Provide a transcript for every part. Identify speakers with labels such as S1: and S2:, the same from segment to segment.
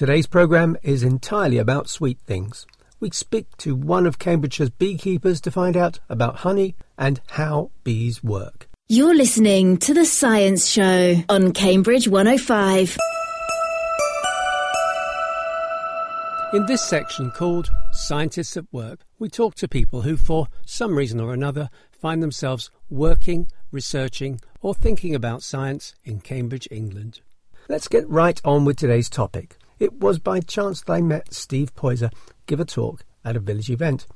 S1: Today's programme is entirely about sweet things. We speak to one of Cambridgeshire's beekeepers to find out about honey and how bees work.
S2: You're listening to The Science Show on Cambridge 105.
S1: In this section called Scientists at Work, we talk to people who, for some reason or another, find themselves working, researching, or thinking about science in Cambridge, England. Let's get right on with today's topic. It was by chance that I met Steve Poyser give a talk at a village event.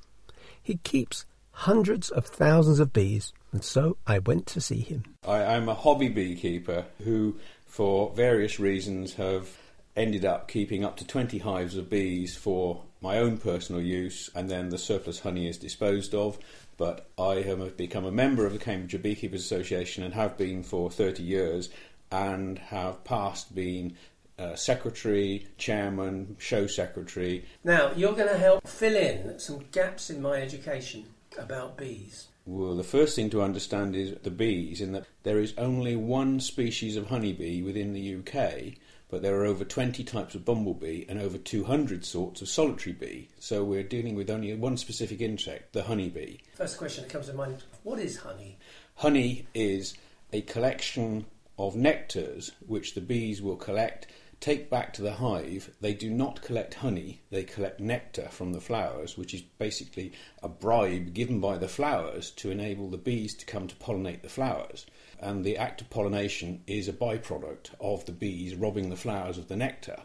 S1: He keeps hundreds of thousands of bees, and so I went to see him.
S3: I, am a hobby beekeeper who, for various reasons, have ended up keeping up to 20 hives of bees for my own personal use, and then the surplus honey is disposed of. But I have become a member of the Cambridge Beekeepers Association and have been for 30 years, and have past been uh, secretary, chairman, show secretary.
S1: Now, you're going to help fill in some gaps in my education about bees.
S3: Well, the first thing to understand is the bees, in that there is only one species of honeybee within the UK, but there are over 20 types of bumblebee and over 200 sorts of solitary bee. So we're dealing with only one specific insect, the honeybee.
S1: First question that comes to mind what is honey?
S3: Honey is a collection of nectars which the bees will collect, take back to the hive. They do not collect honey, they collect nectar from the flowers, which is basically a bribe given by the flowers to enable the bees to come to pollinate the flowers and the act of pollination is a byproduct of the bees robbing the flowers of the nectar.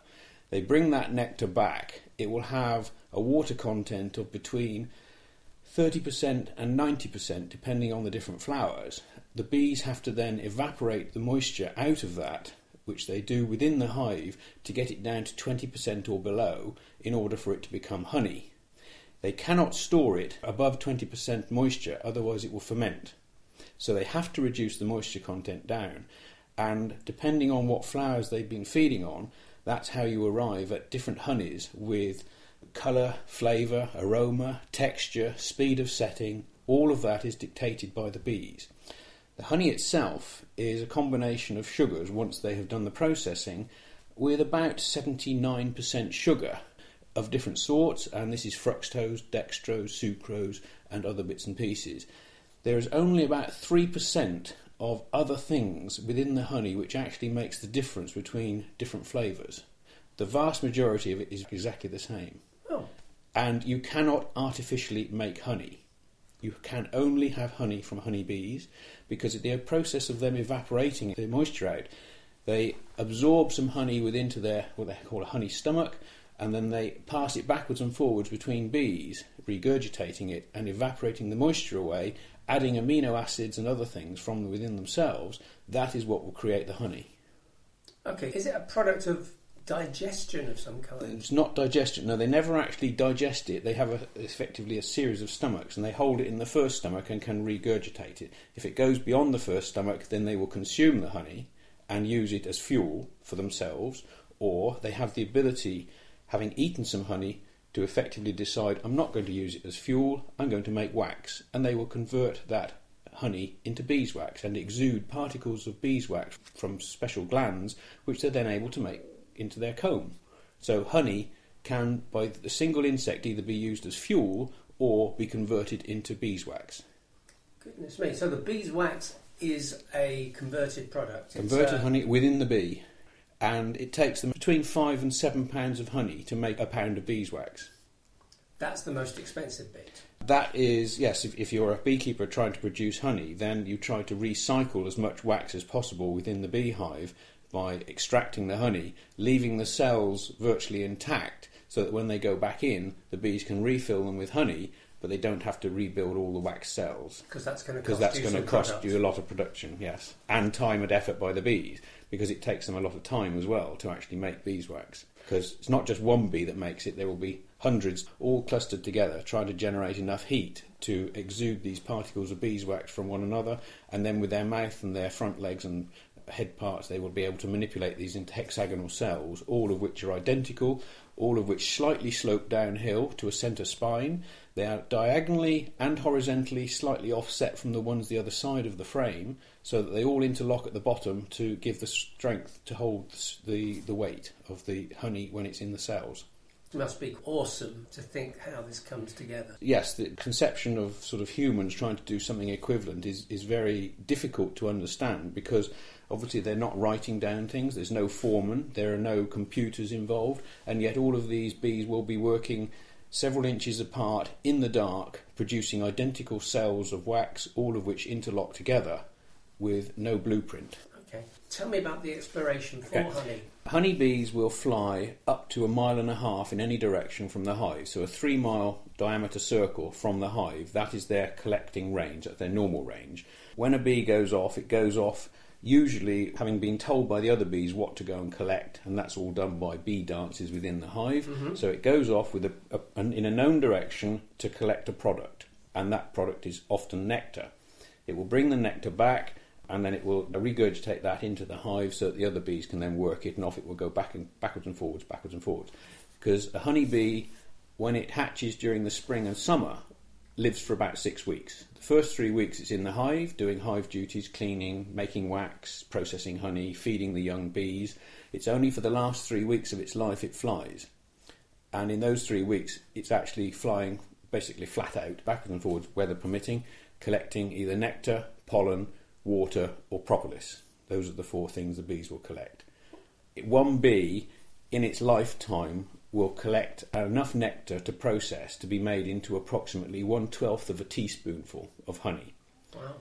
S3: They bring that nectar back. It will have a water content of between 30% and 90% depending on the different flowers. The bees have to then evaporate the moisture out of that, which they do within the hive, to get it down to 20% or below in order for it to become honey. They cannot store it above 20% moisture, otherwise, it will ferment. So they have to reduce the moisture content down. And depending on what flowers they've been feeding on, that's how you arrive at different honeys with colour, flavour, aroma, texture, speed of setting. All of that is dictated by the bees. The honey itself is a combination of sugars once they have done the processing, with about 79% sugar of different sorts, and this is fructose, dextrose, sucrose, and other bits and pieces there is only about 3% of other things within the honey which actually makes the difference between different flavours. The vast majority of it is exactly the same.
S1: Oh.
S3: And you cannot artificially make honey. You can only have honey from honeybees because the process of them evaporating the moisture out, they absorb some honey within to their what they call a honey stomach, and then they pass it backwards and forwards between bees, regurgitating it and evaporating the moisture away adding amino acids and other things from within themselves, that is what will create the honey.
S1: Okay, is it a product of digestion of some kind?
S3: It's not digestion. No, they never actually digest it. They have a, effectively a series of stomachs, and they hold it in the first stomach and can regurgitate it. If it goes beyond the first stomach, then they will consume the honey and use it as fuel for themselves, or they have the ability, having eaten some honey, to effectively decide I'm not going to use it as fuel, I'm going to make wax, and they will convert that honey into beeswax and exude particles of beeswax from special glands, which they're then able to make into their comb. So, honey can, by a single insect, either be used as fuel or be converted into beeswax.
S1: Goodness me! So the beeswax is a converted product.
S3: Converted uh, honey within the bee and it takes them between five and seven pounds of honey to make a pound of beeswax.
S1: That's the most expensive bit.
S3: That is, yes, if, if, you're a beekeeper trying to produce honey, then you try to recycle as much wax as possible within the beehive by extracting the honey, leaving the cells virtually intact so that when they go back in, the bees can refill them with honey, but they don't have to rebuild all the wax cells.
S1: Because that's going to cost,
S3: that's
S1: you,
S3: going to
S1: cost
S3: you a lot of production, yes, and time and effort by the bees because it takes them a lot of time as well to actually make beeswax. Because it's not just one bee that makes it, there will be hundreds all clustered together trying to generate enough heat to exude these particles of beeswax from one another, and then with their mouth and their front legs and head parts, they will be able to manipulate these into hexagonal cells, all of which are identical, all of which slightly slope downhill to a centre spine. They are diagonally and horizontally slightly offset from the ones the other side of the frame, so that they all interlock at the bottom to give the strength to hold the, the weight of the honey when it's in the cells.
S1: It must be awesome to think how this comes together.
S3: Yes, the conception of sort of humans trying to do something equivalent is, is very difficult to understand because obviously they're not writing down things, there's no foreman, there are no computers involved, and yet all of these bees will be working several inches apart in the dark, producing identical cells of wax, all of which interlock together with no blueprint.
S1: Okay. Tell me about the exploration for okay. honey.
S3: Honeybees will fly up to a mile and a half in any direction from the hive. So a three mile diameter circle from the hive, that is their collecting range, that's their normal range. When a bee goes off, it goes off usually having been told by the other bees what to go and collect, and that's all done by bee dances within the hive. Mm-hmm. So it goes off with a, a, an, in a known direction to collect a product, and that product is often nectar. It will bring the nectar back and then it will regurgitate that into the hive so that the other bees can then work it, and off it will go back and backwards and forwards, backwards and forwards. Because a honeybee, when it hatches during the spring and summer, lives for about six weeks. The first three weeks it's in the hive, doing hive duties, cleaning, making wax, processing honey, feeding the young bees. It's only for the last three weeks of its life it flies. And in those three weeks, it's actually flying basically flat out, backwards and forwards, weather permitting, collecting either nectar, pollen, water, or propolis. Those are the four things the bees will collect. One bee in its lifetime will collect enough nectar to process to be made into approximately one twelfth of a teaspoonful of honey.
S1: Wow.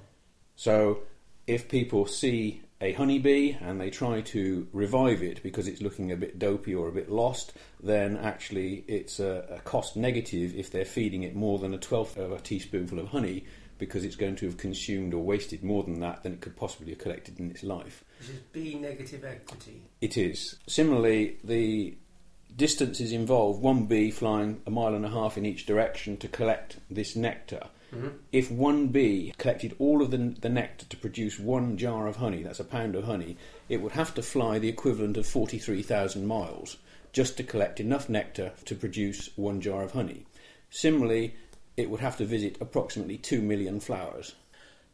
S3: So if people see a honeybee and they try to revive it because it's looking a bit dopey or a bit lost, then actually it's a, a cost negative if they're feeding it more than a twelfth of a teaspoonful of honey because it's going to have consumed or wasted more than that than it could possibly have collected in its life.
S1: Which is B negative equity.
S3: It is. Similarly, the distances involved one bee flying a mile and a half in each direction to collect this nectar. Mm-hmm. If one bee collected all of the, the nectar to produce one jar of honey, that's a pound of honey, it would have to fly the equivalent of 43,000 miles just to collect enough nectar to produce one jar of honey. Similarly, it would have to visit approximately 2 million flowers.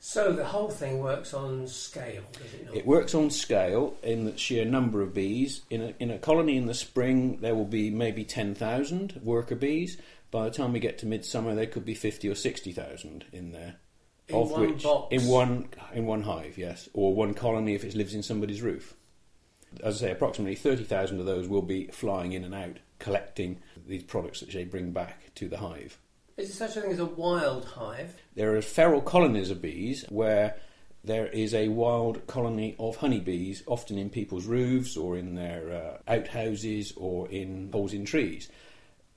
S1: So the whole thing works on scale, does it not?
S3: It works on scale in the sheer number of bees. In a, in a colony in the spring, there will be maybe 10,000 worker bees. By the time we get to midsummer, there could be 50 or 60,000 in there.
S1: In of
S3: which,
S1: box?
S3: In one, in one hive, yes. Or one colony if it lives in somebody's roof. As I say, approximately 30,000 of those will be flying in and out, collecting these products that they bring back to the hive.
S1: Is there such a thing as a wild hive?
S3: There are feral colonies of bees where there is a wild colony of honeybees, often in people's roofs or in their uh, outhouses or in holes in trees.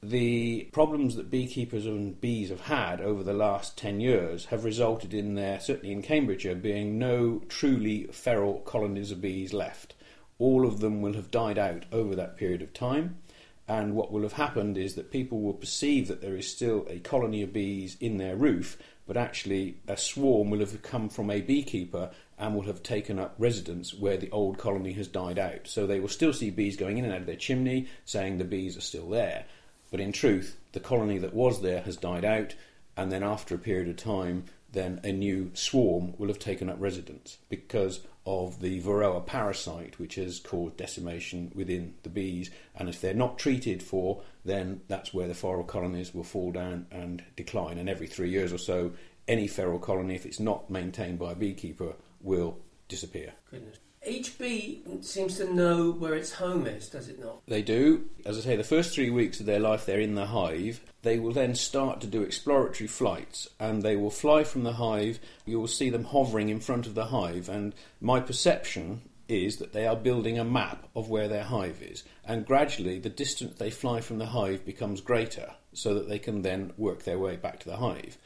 S3: The problems that beekeepers and bees have had over the last 10 years have resulted in there, certainly in Cambridgeshire, being no truly feral colonies of bees left. All of them will have died out over that period of time. And what will have happened is that people will perceive that there is still a colony of bees in their roof, but actually a swarm will have come from a beekeeper and will have taken up residence where the old colony has died out. So they will still see bees going in and out of their chimney, saying the bees are still there. But in truth, the colony that was there has died out, and then after a period of time, then a new swarm will have taken up residence because of the Varroa parasite, which has caused decimation within the bees. And if they're not treated for, then that's where the feral colonies will fall down and decline. And every three years or so, any feral colony, if it's not maintained by a beekeeper, will disappear.
S1: Goodness. Each bee seems to know where its home is, does it not?
S3: They do. As I say, the first three weeks of their life they're in the hive. They will then start to do exploratory flights and they will fly from the hive. You will see them hovering in front of the hive, and my perception is that they are building a map of where their hive is. And gradually, the distance they fly from the hive becomes greater so that they can then work their way back to the hive.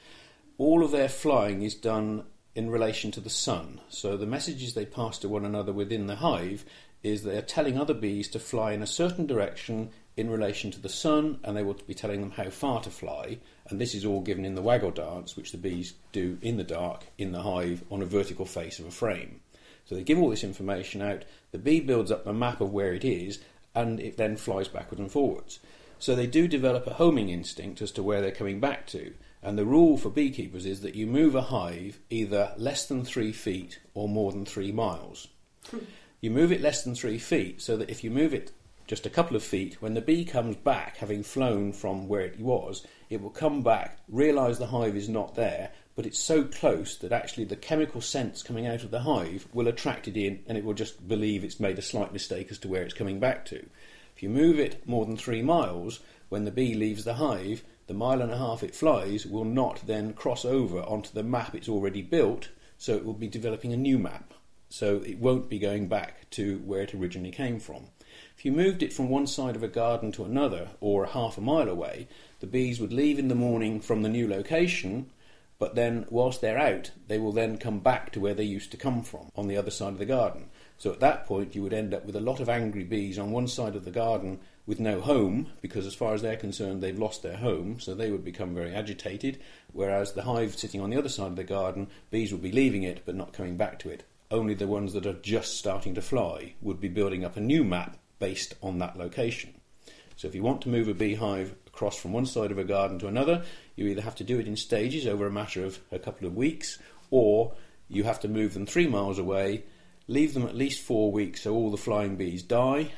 S3: All of their flying is done in relation to the sun. So the messages they pass to one another within the hive is they are telling other bees to fly in a certain direction in relation to the sun, and they will be telling them how far to fly. And this is all given in the waggle dance, which the bees do in the dark in the hive on a vertical face of a frame. So they give all this information out, the bee builds up a map of where it is, and it then flies backwards and forwards. So they do develop a homing instinct as to where they're coming back to. And the rule for beekeepers is that you move a hive either less than three feet or more than three miles. you move it less than three feet so that if you move it just a couple of feet, when the bee comes back, having flown from where it was, it will come back, realise the hive is not there, but it's so close that actually the chemical scents coming out of the hive will attract it in and it will just believe it's made a slight mistake as to where it's coming back to. If you move it more than three miles, when the bee leaves the hive, the mile and a half it flies will not then cross over onto the map it's already built, so it will be developing a new map. So it won't be going back to where it originally came from. If you moved it from one side of a garden to another, or half a mile away, the bees would leave in the morning from the new location, but then whilst they're out, they will then come back to where they used to come from, on the other side of the garden. So at that point, you would end up with a lot of angry bees on one side of the garden with no home, because as far as they're concerned, they've lost their home, so they would become very agitated. Whereas the hive sitting on the other side of the garden, bees would be leaving it but not coming back to it. Only the ones that are just starting to fly would be building up a new map based on that location. So if you want to move a beehive across from one side of a garden to another, you either have to do it in stages over a matter of a couple of weeks, or you have to move them three miles away, leave them at least four weeks so all the flying bees die,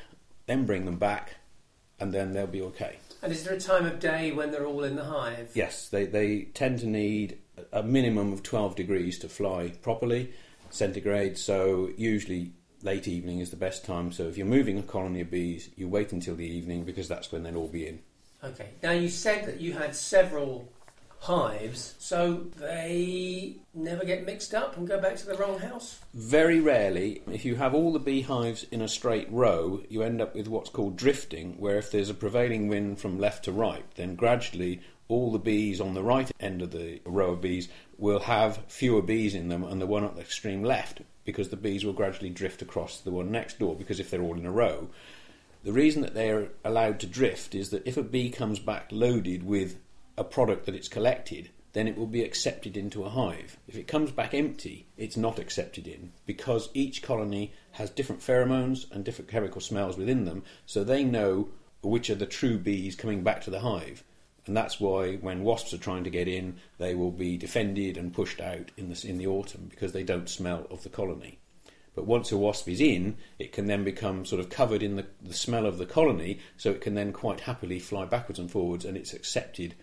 S3: then bring them back, and then they'll be okay.
S1: And is there a time of day when they're all in the hive?
S3: Yes, they, they tend to need a minimum of 12 degrees to fly properly, centigrade, so usually late evening is the best time. So if you're moving a colony of bees, you wait until the evening because that's when they'll all be in.
S1: Okay. Now you said that you had several hives, so they never get mixed up and go back to the wrong house?
S3: Very rarely. If you have all the beehives in a straight row, you end up with what's called drifting, where if there's a prevailing wind from left to right, then gradually all the bees on the right end of the row of bees will have fewer bees in them and the one at the extreme left because the bees will gradually drift across to the one next door because if they're all in a row the reason that they're allowed to drift is that if a bee comes back loaded with a product that it's collected, then it will be accepted into a hive. If it comes back empty, it's not accepted in because each colony has different pheromones and different chemical smells within them, so they know which are the true bees coming back to the hive. And that's why when wasps are trying to get in, they will be defended and pushed out in the, in the autumn because they don't smell of the colony. But once a wasp is in, it can then become sort of covered in the, the smell of the colony, so it can then quite happily fly backwards and forwards and it's accepted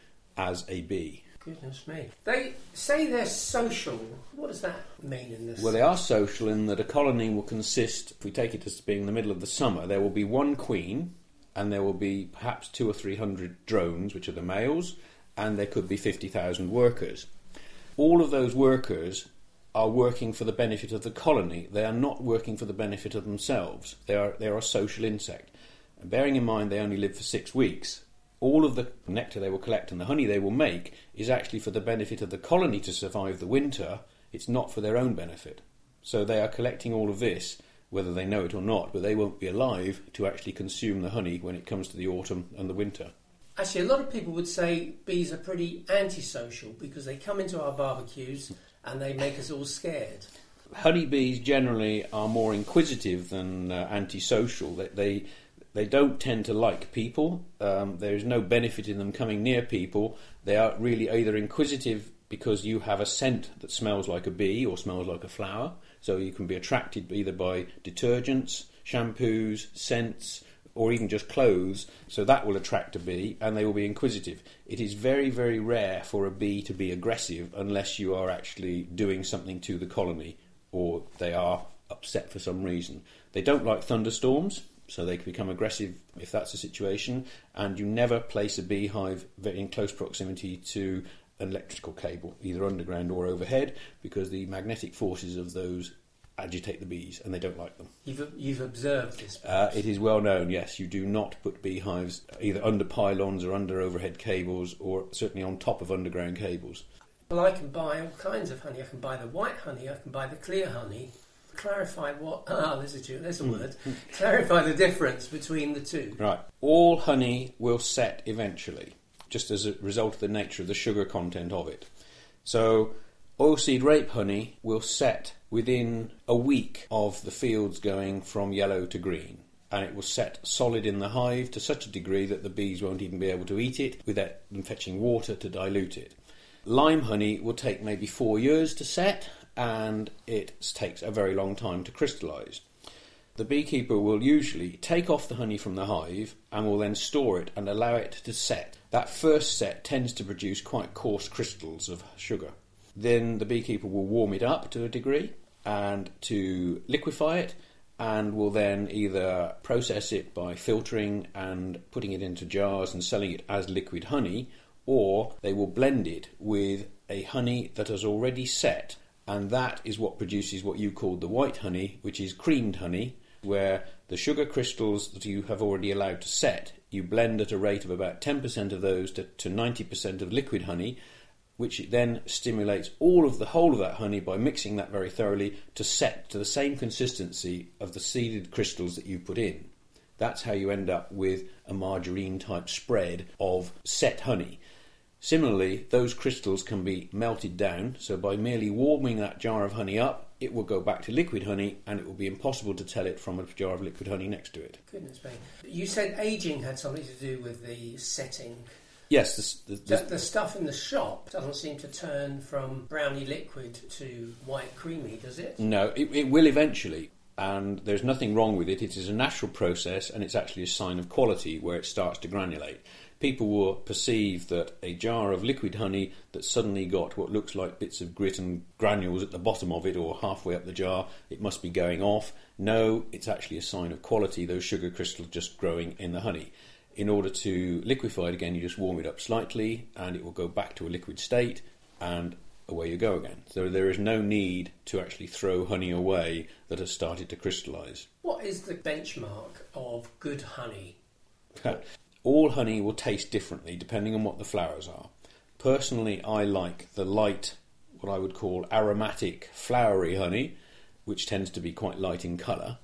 S3: as a bee.
S1: Goodness me. They say they're social. What does that mean in this?
S3: Well, they are social in that a colony will consist, if we take it as being the middle of the summer, there will be one queen and there will be perhaps two or three hundred drones, which are the males, and there could be 50,000 workers. All of those workers are working for the benefit of the colony. They are not working for the benefit of themselves. They are, they are a social insect. And bearing in mind they only live for six weeks, all of the nectar they will collect and the honey they will make is actually for the benefit of the colony to survive the winter. It's not for their own benefit. So they are collecting all of this, whether they know it or not, but they won't be alive to actually consume the honey when it comes to the autumn and the winter.
S1: Actually, a lot of people would say bees are pretty antisocial because they come into our barbecues and they make us all scared.
S3: Honeybees generally are more inquisitive than uh, antisocial. They, they they don't tend to like people. Um, there is no benefit in them coming near people. They are really either inquisitive because you have a scent that smells like a bee or smells like a flower. So you can be attracted either by detergents, shampoos, scents, or even just clothes. So that will attract a bee and they will be inquisitive. It is very, very rare for a bee to be aggressive unless you are actually doing something to the colony or they are upset for some reason. They don't like thunderstorms so they can become aggressive if that's the situation. And you never place a beehive in close proximity to an electrical cable, either underground or overhead, because the magnetic forces of those agitate the bees and they don't like them.
S1: You've, you've observed this?
S3: Uh, it is well known, yes. You do not put beehives either under pylons or under overhead cables or certainly on top of underground cables.
S1: Well, I can buy all kinds of honey. I can buy the white honey, I can buy the clear honey, clarify what ah there's a there's a mm. word clarify the difference between the two
S3: right all honey will set eventually just as a result of the nature of the sugar content of it so Oilseed rape honey will set within a week of the fields going from yellow to green. And it will set solid in the hive to such a degree that the bees won't even be able to eat it without them fetching water to dilute it. Lime honey will take maybe four years to set, and it takes a very long time to crystallise. The beekeeper will usually take off the honey from the hive and will then store it and allow it to set. That first set tends to produce quite coarse crystals of sugar. Then the beekeeper will warm it up to a degree and to liquefy it and will then either process it by filtering and putting it into jars and selling it as liquid honey or they will blend it with a honey that has already set and that is what produces what you call the white honey which is creamed honey where the sugar crystals that you have already allowed to set you blend at a rate of about 10% of those to, to 90% of liquid honey which then stimulates all of the whole of that honey by mixing that very thoroughly to set to the same consistency of the seeded crystals that you put in. That's how you end up with a margarine type spread of set honey. Similarly, those crystals can be melted down, so by merely warming that jar of honey up, it will go back to liquid honey and it will be impossible to tell it from a jar of liquid honey next to it.
S1: Goodness me. You said aging had something to do with the setting
S3: Yes,
S1: the, the, the, the, stuff in the shop doesn't seem to turn from brownie liquid to white creamy, does it?
S3: No, it, it will eventually, and there's nothing wrong with it. It is a natural process, and it's actually a sign of quality where it starts to granulate. People will perceive that a jar of liquid honey that suddenly got what looks like bits of grit and granules at the bottom of it or halfway up the jar, it must be going off. No, it's actually a sign of quality, those sugar crystals just growing in the honey in order to liquefy it again, you just warm it up slightly and it will go back to a liquid state and away you go again. So there is no need to actually throw honey away that has started to crystallize.
S1: What is the benchmark of good honey?
S3: All honey will taste differently depending on what the flowers are. Personally, I like the light, what I would call aromatic, flowery honey, which tends to be quite light in colour.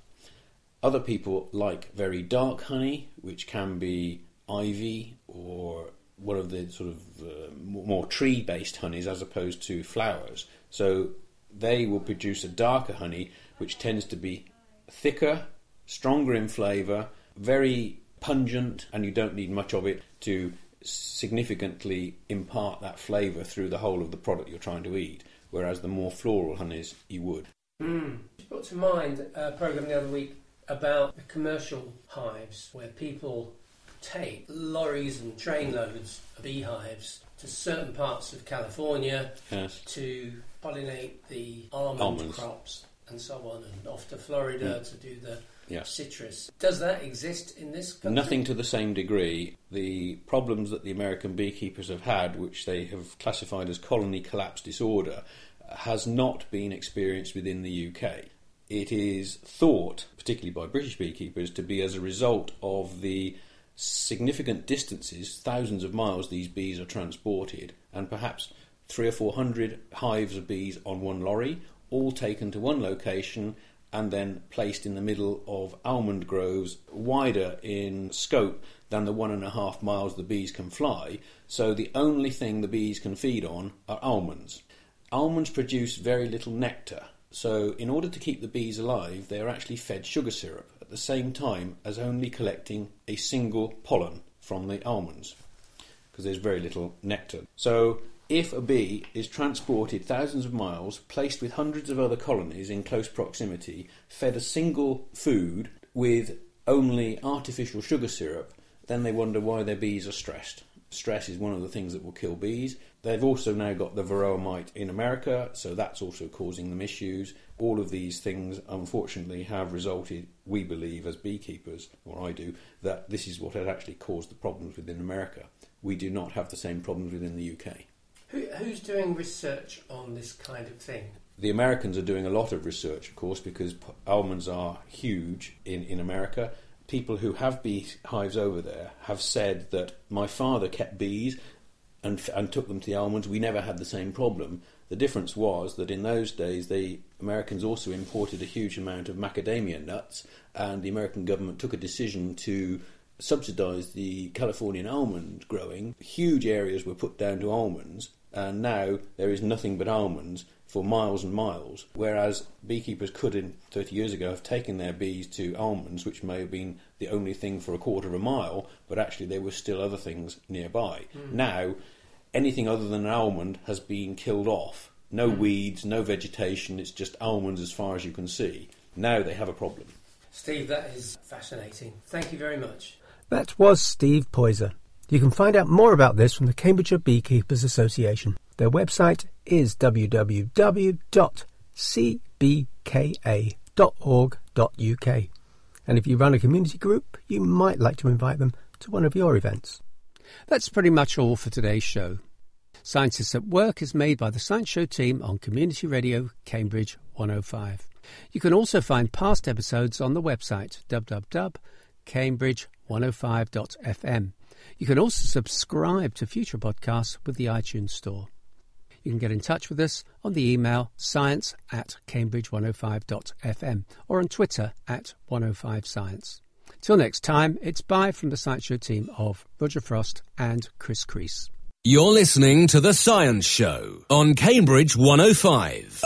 S3: Other people like very dark honey, which can be ivy or one of the sort of uh, more tree based honeys as opposed to flowers. So they will produce a darker honey which tends to be thicker, stronger in flavour, very pungent, and you don't need much of it to significantly impart that flavour through the whole of the product you're trying to eat. Whereas the more floral honeys, you would.
S1: Mm. Put to mind a programme the other week about the commercial hives where people take lorries and trainloads of beehives to certain parts of California
S3: yes.
S1: to pollinate the almond Almonds. crops and so on, and off to Florida mm. to do the yes. citrus. Does that exist in this country?
S3: Nothing to the same degree. The problems that the American beekeepers have had, which they have classified as colony collapse disorder, has not been experienced within the UK it is thought, particularly by British beekeepers, to be as a result of the significant distances, thousands of miles, these bees are transported, and perhaps three or four hundred hives of bees on one lorry, all taken to one location and then placed in the middle of almond groves wider in scope than the one and a half miles the bees can fly. So the only thing the bees can feed on are almonds. Almonds produce very little nectar, so, in order to keep the bees alive, they are actually fed sugar syrup at the same time as only collecting a single pollen from the almonds because there's very little nectar. So, if a bee is transported thousands of miles, placed with hundreds of other colonies in close proximity, fed a single food with only artificial sugar syrup, then they wonder why their bees are stressed. Stress is one of the things that will kill bees. They've also now got the varroa mite in America, so that's also causing them issues. All of these things, unfortunately, have resulted, we believe, as beekeepers, or I do, that this is what has actually caused the problems within America. We do not have the same problems within the UK.
S1: Who, who's doing research on this kind of thing?
S3: The Americans are doing a lot of research, of course, because almonds are huge in, in America people who have beehives over there have said that my father kept bees and, and took them to the almonds. We never had the same problem. The difference was that in those days, the Americans also imported a huge amount of macadamia nuts, and the American government took a decision to subsidise the Californian almond growing, huge areas were put down to almonds, and now there is nothing but almonds for miles and miles. Whereas beekeepers could, in 30 years ago, have taken their bees to almonds, which may have been the only thing for a quarter of a mile, but actually there were still other things nearby. Mm. Now, anything other than an almond has been killed off. No mm. weeds, no vegetation, it's just almonds as far as you can see. Now they have a problem.
S1: Steve, that is fascinating. Thank you very much. That was Steve Poyser. You can find out more about this from the Cambridgeshire Beekeepers Association. Their website is www.cbka.org.uk. And if you run a community group, you might like to invite them to one of your events. That's pretty much all for today's show. Scientists at Work is made by the Science Show team on Community Radio Cambridge 105. You can also find past episodes on the website www.cambridge105.fm. You can also subscribe to future podcasts with the iTunes Store. You can get in touch with us on the email science at cambridge105.fm or on Twitter at 105science. Till next time, it's bye from the Science Show team of Roger Frost and Chris Crease.
S4: You're listening to The Science Show on Cambridge 105.